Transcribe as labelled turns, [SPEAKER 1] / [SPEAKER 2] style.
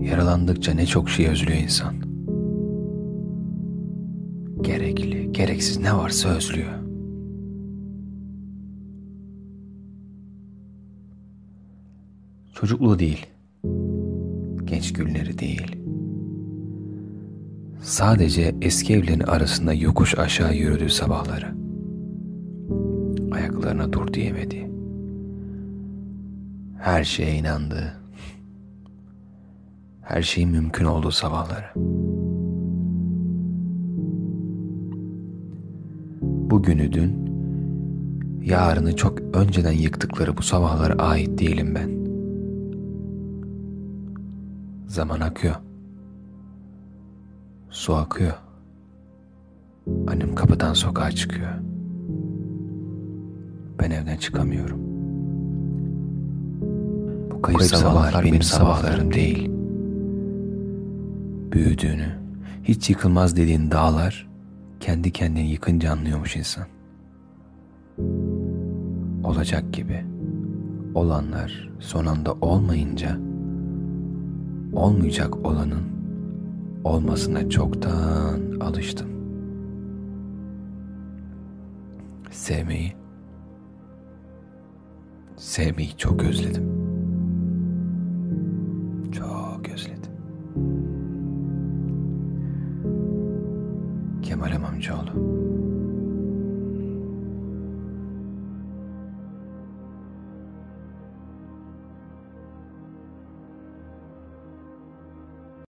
[SPEAKER 1] Yaralandıkça ne çok şey özlüyor insan. Gerekli, gereksiz ne varsa özlüyor. Çocukluğu değil, genç günleri değil. Sadece eski evlerin arasında yokuş aşağı yürüdüğü sabahları. Ayaklarına dur diyemedi. Her şeye inandı. Her şeyin mümkün olduğu sabahları. Bugünü dün, yarını çok önceden yıktıkları bu sabahlara ait değilim ben. Zaman akıyor. Su akıyor. Annem kapıdan sokağa çıkıyor. Ben evden çıkamıyorum. Bu kayıp, sabahlar, benim sabahlarım değil. Büyüdüğünü, hiç yıkılmaz dediğin dağlar kendi kendini yıkınca anlıyormuş insan. Olacak gibi. Olanlar son anda olmayınca olmayacak olanın olmasına çoktan alıştım. Sevmeyi, sevmeyi çok özledim. Çok özledim. Kemal Amamcıoğlu